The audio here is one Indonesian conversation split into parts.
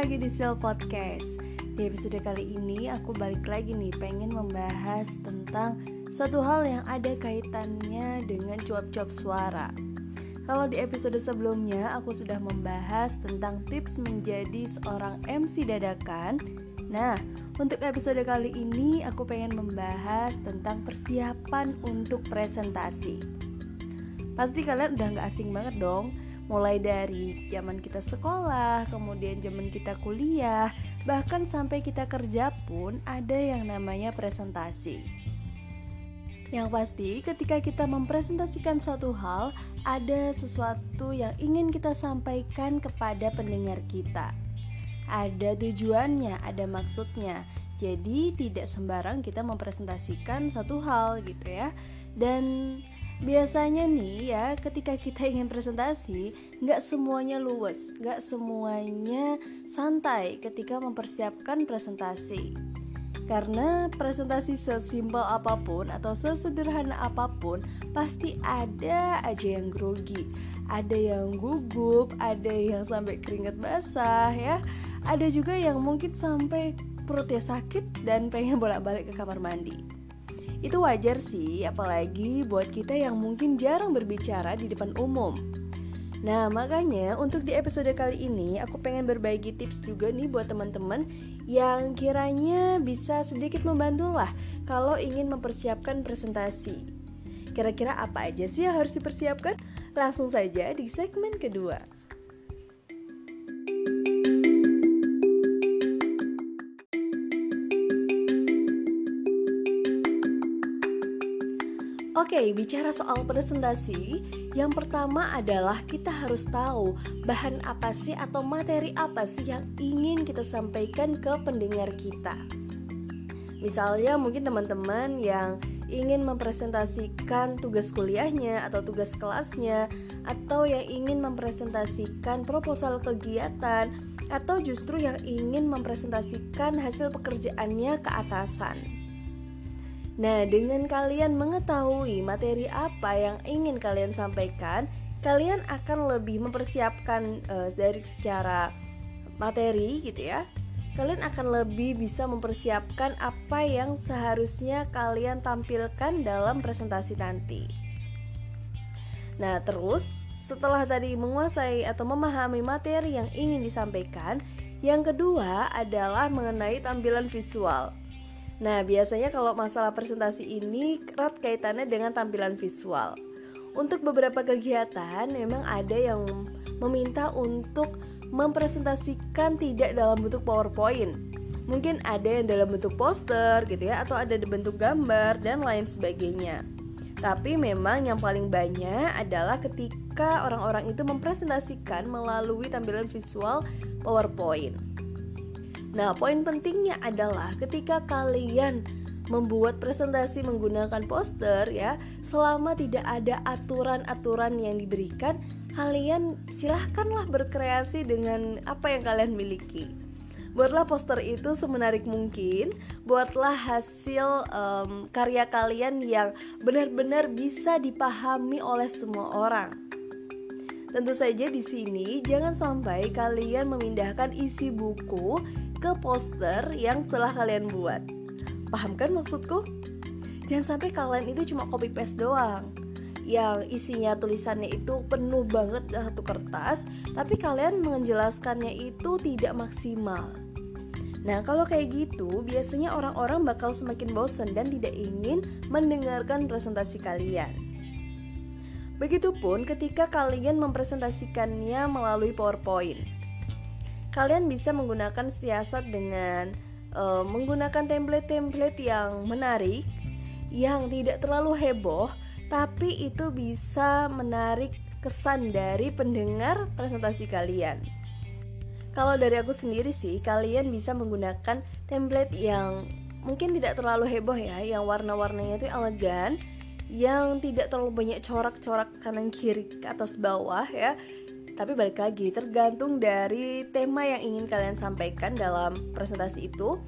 lagi di Sil Podcast. Di episode kali ini aku balik lagi nih pengen membahas tentang suatu hal yang ada kaitannya dengan cuap-cuap suara. Kalau di episode sebelumnya aku sudah membahas tentang tips menjadi seorang MC dadakan. Nah, untuk episode kali ini aku pengen membahas tentang persiapan untuk presentasi. Pasti kalian udah gak asing banget dong mulai dari zaman kita sekolah, kemudian zaman kita kuliah, bahkan sampai kita kerja pun ada yang namanya presentasi. Yang pasti, ketika kita mempresentasikan suatu hal, ada sesuatu yang ingin kita sampaikan kepada pendengar kita. Ada tujuannya, ada maksudnya. Jadi, tidak sembarang kita mempresentasikan satu hal gitu ya. Dan Biasanya nih ya, ketika kita ingin presentasi, nggak semuanya luwes, nggak semuanya santai ketika mempersiapkan presentasi. Karena presentasi sesimpel apa pun atau sesederhana apa pun, pasti ada aja yang grogi, ada yang gugup, ada yang sampai keringat basah ya, ada juga yang mungkin sampai perutnya sakit dan pengen bolak-balik ke kamar mandi. Itu wajar sih, apalagi buat kita yang mungkin jarang berbicara di depan umum. Nah, makanya untuk di episode kali ini aku pengen berbagi tips juga nih buat teman-teman yang kiranya bisa sedikit membantu lah kalau ingin mempersiapkan presentasi. Kira-kira apa aja sih yang harus dipersiapkan? Langsung saja di segmen kedua. Oke, bicara soal presentasi, yang pertama adalah kita harus tahu bahan apa sih atau materi apa sih yang ingin kita sampaikan ke pendengar kita. Misalnya mungkin teman-teman yang ingin mempresentasikan tugas kuliahnya atau tugas kelasnya atau yang ingin mempresentasikan proposal kegiatan atau justru yang ingin mempresentasikan hasil pekerjaannya ke atasan. Nah, dengan kalian mengetahui materi apa yang ingin kalian sampaikan, kalian akan lebih mempersiapkan uh, dari secara materi gitu ya. Kalian akan lebih bisa mempersiapkan apa yang seharusnya kalian tampilkan dalam presentasi nanti. Nah, terus setelah tadi menguasai atau memahami materi yang ingin disampaikan, yang kedua adalah mengenai tampilan visual. Nah, biasanya kalau masalah presentasi ini erat kaitannya dengan tampilan visual. Untuk beberapa kegiatan memang ada yang meminta untuk mempresentasikan tidak dalam bentuk PowerPoint. Mungkin ada yang dalam bentuk poster gitu ya atau ada bentuk gambar dan lain sebagainya. Tapi memang yang paling banyak adalah ketika orang-orang itu mempresentasikan melalui tampilan visual PowerPoint. Nah, poin pentingnya adalah ketika kalian membuat presentasi menggunakan poster ya, selama tidak ada aturan-aturan yang diberikan, kalian silahkanlah berkreasi dengan apa yang kalian miliki. Buatlah poster itu semenarik mungkin, buatlah hasil um, karya kalian yang benar-benar bisa dipahami oleh semua orang. Tentu saja di sini jangan sampai kalian memindahkan isi buku ke poster yang telah kalian buat. Paham kan maksudku? Jangan sampai kalian itu cuma copy paste doang yang isinya tulisannya itu penuh banget satu kertas, tapi kalian menjelaskannya itu tidak maksimal. Nah, kalau kayak gitu, biasanya orang-orang bakal semakin bosan dan tidak ingin mendengarkan presentasi kalian. Begitupun ketika kalian mempresentasikannya melalui PowerPoint. Kalian bisa menggunakan siasat dengan uh, menggunakan template-template yang menarik, yang tidak terlalu heboh, tapi itu bisa menarik kesan dari pendengar presentasi kalian. Kalau dari aku sendiri sih, kalian bisa menggunakan template yang mungkin tidak terlalu heboh ya, yang warna-warnanya itu elegan, yang tidak terlalu banyak corak-corak kanan kiri atas bawah ya. Tapi balik lagi tergantung dari tema yang ingin kalian sampaikan dalam presentasi itu.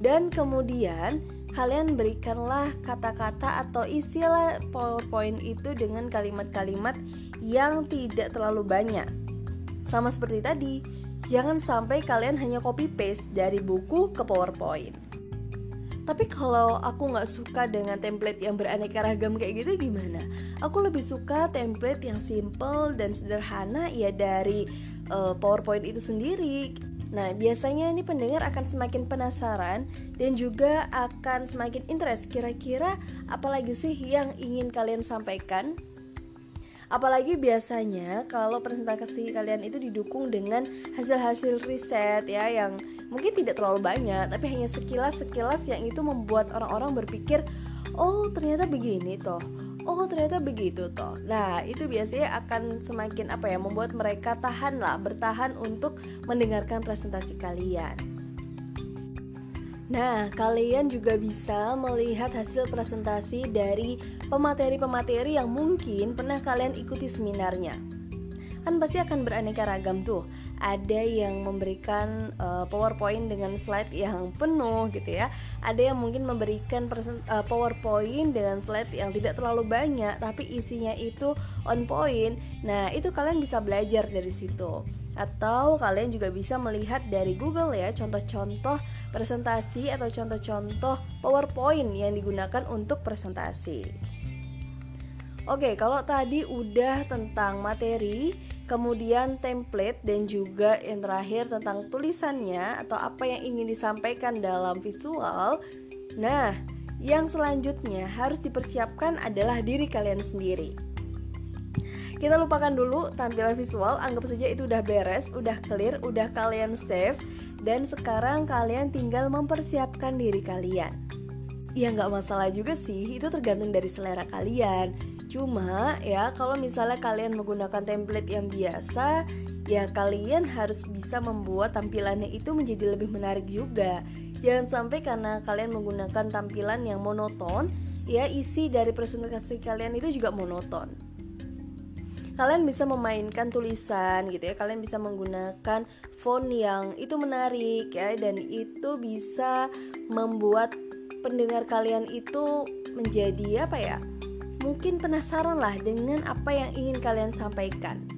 Dan kemudian kalian berikanlah kata-kata atau istilah PowerPoint itu dengan kalimat-kalimat yang tidak terlalu banyak. Sama seperti tadi Jangan sampai kalian hanya copy paste dari buku ke PowerPoint. Tapi kalau aku nggak suka dengan template yang beraneka ragam kayak gitu gimana? Aku lebih suka template yang simple dan sederhana ya dari uh, PowerPoint itu sendiri. Nah, biasanya ini pendengar akan semakin penasaran dan juga akan semakin interest kira-kira apalagi sih yang ingin kalian sampaikan Apalagi biasanya kalau presentasi kalian itu didukung dengan hasil-hasil riset ya yang mungkin tidak terlalu banyak tapi hanya sekilas-sekilas yang itu membuat orang-orang berpikir oh ternyata begini toh. Oh ternyata begitu toh. Nah itu biasanya akan semakin apa ya membuat mereka tahan lah bertahan untuk mendengarkan presentasi kalian. Nah, kalian juga bisa melihat hasil presentasi dari pemateri-pemateri yang mungkin pernah kalian ikuti seminarnya. Kan pasti akan beraneka ragam tuh. Ada yang memberikan uh, PowerPoint dengan slide yang penuh gitu ya. Ada yang mungkin memberikan uh, PowerPoint dengan slide yang tidak terlalu banyak tapi isinya itu on point. Nah, itu kalian bisa belajar dari situ atau kalian juga bisa melihat dari Google ya contoh-contoh presentasi atau contoh-contoh PowerPoint yang digunakan untuk presentasi. Oke, kalau tadi udah tentang materi, kemudian template dan juga yang terakhir tentang tulisannya atau apa yang ingin disampaikan dalam visual. Nah, yang selanjutnya harus dipersiapkan adalah diri kalian sendiri. Kita lupakan dulu tampilan visual, anggap saja itu udah beres, udah clear, udah kalian save dan sekarang kalian tinggal mempersiapkan diri kalian. Ya nggak masalah juga sih, itu tergantung dari selera kalian. Cuma ya kalau misalnya kalian menggunakan template yang biasa, ya kalian harus bisa membuat tampilannya itu menjadi lebih menarik juga. Jangan sampai karena kalian menggunakan tampilan yang monoton, ya isi dari presentasi kalian itu juga monoton kalian bisa memainkan tulisan gitu ya kalian bisa menggunakan font yang itu menarik ya dan itu bisa membuat pendengar kalian itu menjadi apa ya mungkin penasaran lah dengan apa yang ingin kalian sampaikan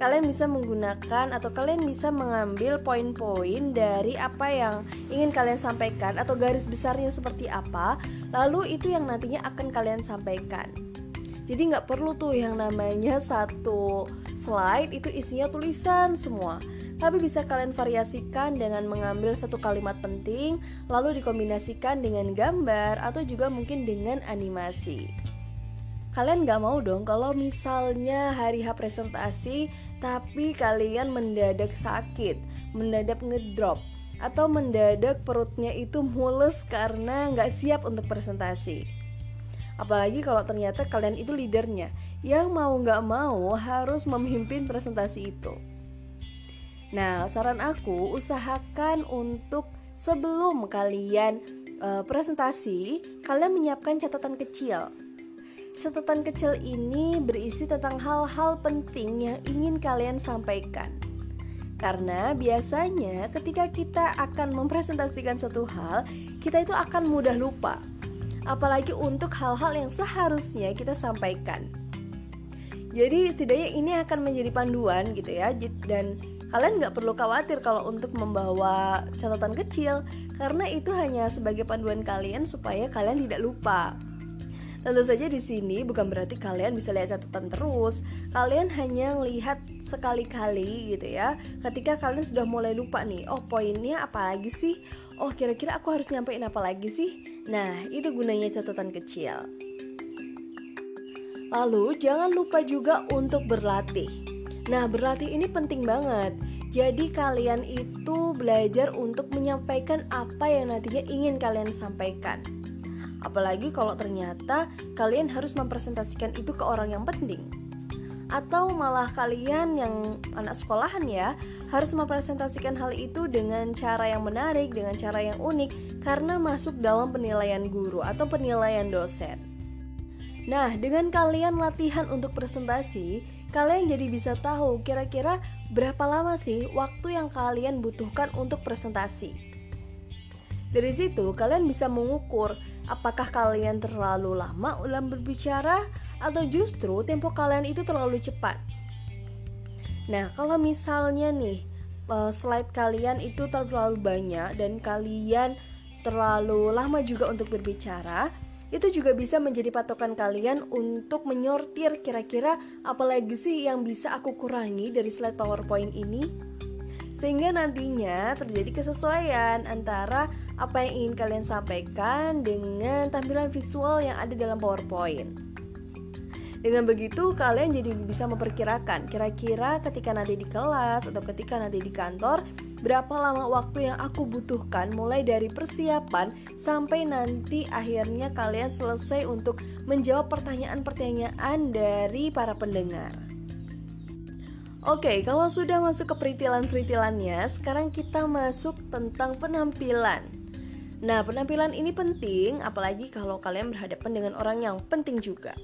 kalian bisa menggunakan atau kalian bisa mengambil poin-poin dari apa yang ingin kalian sampaikan atau garis besarnya seperti apa lalu itu yang nantinya akan kalian sampaikan jadi nggak perlu tuh yang namanya satu slide itu isinya tulisan semua. Tapi bisa kalian variasikan dengan mengambil satu kalimat penting lalu dikombinasikan dengan gambar atau juga mungkin dengan animasi. Kalian nggak mau dong kalau misalnya hari H presentasi tapi kalian mendadak sakit, mendadak ngedrop atau mendadak perutnya itu mules karena nggak siap untuk presentasi. Apalagi kalau ternyata kalian itu leadernya yang mau nggak mau harus memimpin presentasi itu. Nah, saran aku usahakan untuk sebelum kalian uh, presentasi, kalian menyiapkan catatan kecil. Catatan kecil ini berisi tentang hal-hal penting yang ingin kalian sampaikan. Karena biasanya ketika kita akan mempresentasikan satu hal, kita itu akan mudah lupa apalagi untuk hal-hal yang seharusnya kita sampaikan. Jadi setidaknya ini akan menjadi panduan gitu ya dan kalian nggak perlu khawatir kalau untuk membawa catatan kecil karena itu hanya sebagai panduan kalian supaya kalian tidak lupa. Tentu saja di sini bukan berarti kalian bisa lihat catatan terus. Kalian hanya lihat sekali-kali gitu ya. Ketika kalian sudah mulai lupa nih, oh poinnya apa lagi sih? Oh kira-kira aku harus nyampein apa lagi sih? Nah, itu gunanya catatan kecil. Lalu jangan lupa juga untuk berlatih. Nah, berlatih ini penting banget. Jadi kalian itu belajar untuk menyampaikan apa yang nantinya ingin kalian sampaikan. Apalagi kalau ternyata kalian harus mempresentasikan itu ke orang yang penting. Atau malah kalian yang anak sekolahan ya harus mempresentasikan hal itu dengan cara yang menarik, dengan cara yang unik karena masuk dalam penilaian guru atau penilaian dosen. Nah, dengan kalian latihan untuk presentasi, kalian jadi bisa tahu kira-kira berapa lama sih waktu yang kalian butuhkan untuk presentasi. Dari situ, kalian bisa mengukur Apakah kalian terlalu lama dalam berbicara atau justru tempo kalian itu terlalu cepat? Nah, kalau misalnya nih uh, slide kalian itu terlalu banyak dan kalian terlalu lama juga untuk berbicara, itu juga bisa menjadi patokan kalian untuk menyortir kira-kira apalagi sih yang bisa aku kurangi dari slide PowerPoint ini sehingga nantinya terjadi kesesuaian antara apa yang ingin kalian sampaikan dengan tampilan visual yang ada dalam PowerPoint. Dengan begitu kalian jadi bisa memperkirakan kira-kira ketika nanti di kelas atau ketika nanti di kantor berapa lama waktu yang aku butuhkan mulai dari persiapan sampai nanti akhirnya kalian selesai untuk menjawab pertanyaan-pertanyaan dari para pendengar. Oke, kalau sudah masuk ke peritilan-peritilannya, sekarang kita masuk tentang penampilan. Nah, penampilan ini penting, apalagi kalau kalian berhadapan dengan orang yang penting juga.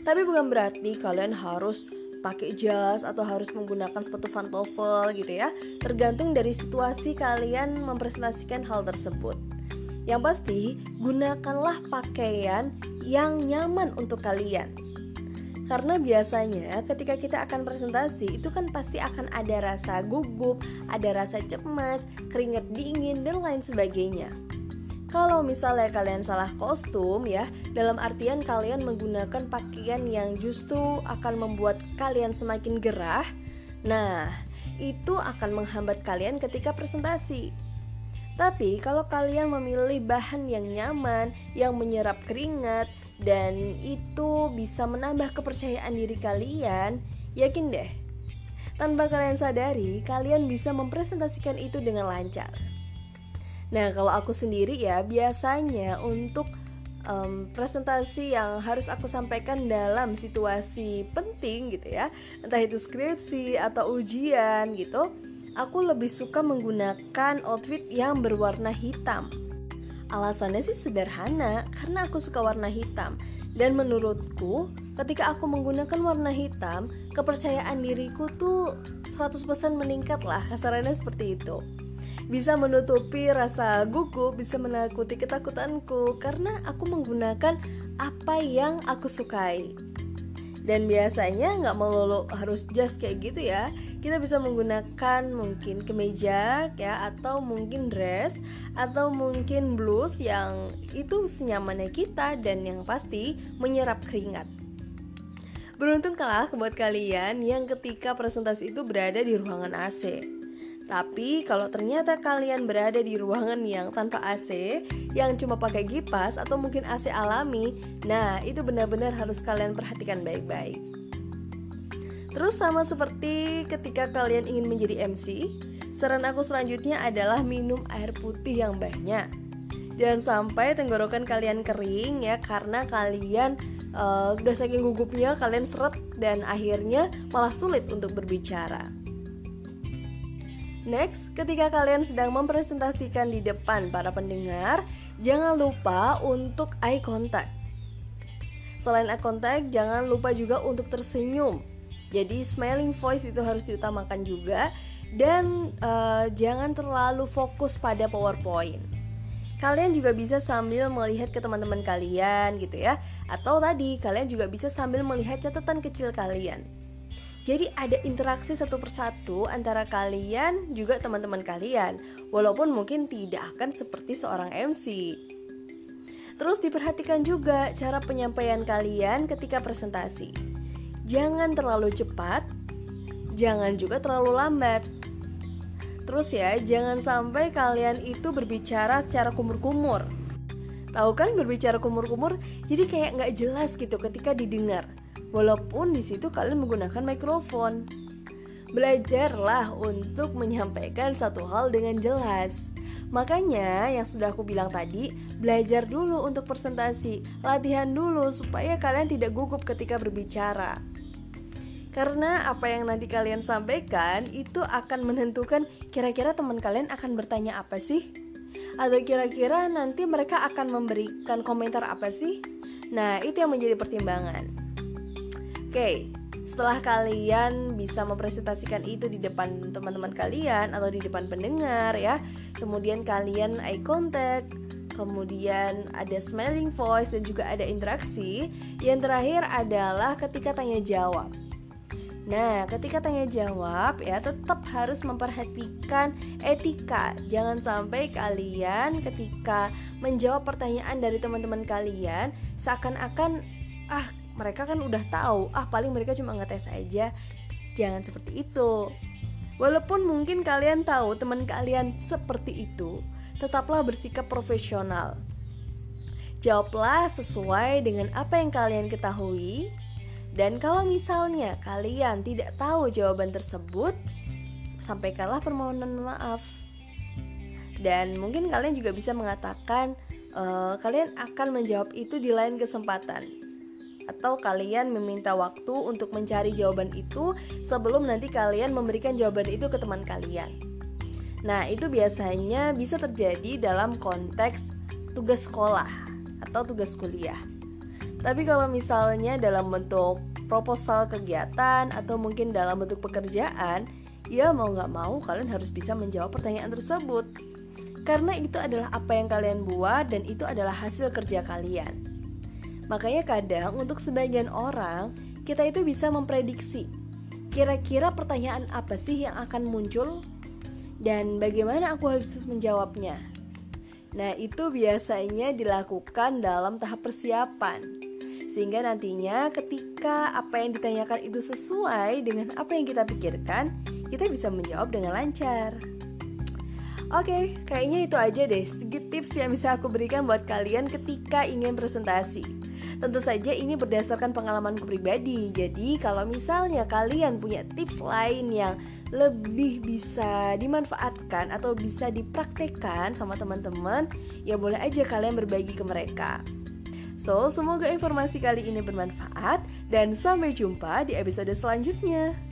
Tapi bukan berarti kalian harus pakai jas atau harus menggunakan sepatu pantofel gitu ya. Tergantung dari situasi kalian mempresentasikan hal tersebut. Yang pasti, gunakanlah pakaian yang nyaman untuk kalian. Karena biasanya ketika kita akan presentasi itu kan pasti akan ada rasa gugup, ada rasa cemas, keringat dingin dan lain sebagainya. Kalau misalnya kalian salah kostum ya, dalam artian kalian menggunakan pakaian yang justru akan membuat kalian semakin gerah, nah itu akan menghambat kalian ketika presentasi. Tapi kalau kalian memilih bahan yang nyaman, yang menyerap keringat, dan itu bisa menambah kepercayaan diri kalian, yakin deh, tanpa kalian sadari, kalian bisa mempresentasikan itu dengan lancar. Nah, kalau aku sendiri ya biasanya untuk um, presentasi yang harus aku sampaikan dalam situasi penting gitu ya, entah itu skripsi atau ujian gitu, aku lebih suka menggunakan outfit yang berwarna hitam. Alasannya sih sederhana, karena aku suka warna hitam dan menurutku ketika aku menggunakan warna hitam, kepercayaan diriku tuh 100% meningkat lah, kasarannya seperti itu bisa menutupi rasa gugup, bisa menakuti ketakutanku karena aku menggunakan apa yang aku sukai. Dan biasanya nggak melulu harus jas kayak gitu ya. Kita bisa menggunakan mungkin kemeja ya atau mungkin dress atau mungkin blus yang itu senyamannya kita dan yang pasti menyerap keringat. Beruntung kalah buat kalian yang ketika presentasi itu berada di ruangan AC. Tapi kalau ternyata kalian berada di ruangan yang tanpa AC, yang cuma pakai kipas atau mungkin AC alami, nah itu benar-benar harus kalian perhatikan baik-baik. Terus sama seperti ketika kalian ingin menjadi MC, saran aku selanjutnya adalah minum air putih yang banyak. Jangan sampai tenggorokan kalian kering ya karena kalian uh, sudah saking gugupnya kalian seret dan akhirnya malah sulit untuk berbicara. Next, ketika kalian sedang mempresentasikan di depan para pendengar, jangan lupa untuk eye contact. Selain eye contact, jangan lupa juga untuk tersenyum. Jadi smiling voice itu harus diutamakan juga dan uh, jangan terlalu fokus pada PowerPoint. Kalian juga bisa sambil melihat ke teman-teman kalian gitu ya. Atau tadi kalian juga bisa sambil melihat catatan kecil kalian. Jadi ada interaksi satu persatu antara kalian juga teman-teman kalian. Walaupun mungkin tidak akan seperti seorang MC Terus diperhatikan juga cara penyampaian kalian ketika presentasi. Jangan terlalu cepat Jangan juga terlalu lambat. Terus ya, jangan sampai kalian itu berbicara secara kumur-kumur. Tahu kan berbicara kumur-kumur? Jadi kayak nggak jelas gitu ketika didengar walaupun di situ kalian menggunakan mikrofon. Belajarlah untuk menyampaikan satu hal dengan jelas. Makanya yang sudah aku bilang tadi, belajar dulu untuk presentasi, latihan dulu supaya kalian tidak gugup ketika berbicara. Karena apa yang nanti kalian sampaikan itu akan menentukan kira-kira teman kalian akan bertanya apa sih? Atau kira-kira nanti mereka akan memberikan komentar apa sih? Nah, itu yang menjadi pertimbangan. Oke, setelah kalian bisa mempresentasikan itu di depan teman-teman kalian atau di depan pendengar ya, kemudian kalian eye contact, kemudian ada smiling voice dan juga ada interaksi. Yang terakhir adalah ketika tanya jawab. Nah, ketika tanya jawab ya tetap harus memperhatikan etika. Jangan sampai kalian ketika menjawab pertanyaan dari teman-teman kalian seakan-akan ah mereka kan udah tahu, ah paling mereka cuma ngetes aja. Jangan seperti itu. Walaupun mungkin kalian tahu teman kalian seperti itu, tetaplah bersikap profesional. Jawablah sesuai dengan apa yang kalian ketahui dan kalau misalnya kalian tidak tahu jawaban tersebut, sampaikanlah permohonan maaf. Dan mungkin kalian juga bisa mengatakan uh, kalian akan menjawab itu di lain kesempatan. Atau kalian meminta waktu untuk mencari jawaban itu sebelum nanti kalian memberikan jawaban itu ke teman kalian. Nah, itu biasanya bisa terjadi dalam konteks tugas sekolah atau tugas kuliah. Tapi kalau misalnya dalam bentuk proposal kegiatan atau mungkin dalam bentuk pekerjaan, ya mau nggak mau kalian harus bisa menjawab pertanyaan tersebut. Karena itu adalah apa yang kalian buat dan itu adalah hasil kerja kalian. Makanya kadang untuk sebagian orang, kita itu bisa memprediksi kira-kira pertanyaan apa sih yang akan muncul dan bagaimana aku harus menjawabnya. Nah, itu biasanya dilakukan dalam tahap persiapan. Sehingga nantinya ketika apa yang ditanyakan itu sesuai dengan apa yang kita pikirkan, kita bisa menjawab dengan lancar. Oke, kayaknya itu aja deh sedikit tips yang bisa aku berikan buat kalian ketika ingin presentasi. Tentu saja ini berdasarkan pengalamanku pribadi. Jadi kalau misalnya kalian punya tips lain yang lebih bisa dimanfaatkan atau bisa dipraktekkan sama teman-teman, ya boleh aja kalian berbagi ke mereka. So, semoga informasi kali ini bermanfaat dan sampai jumpa di episode selanjutnya.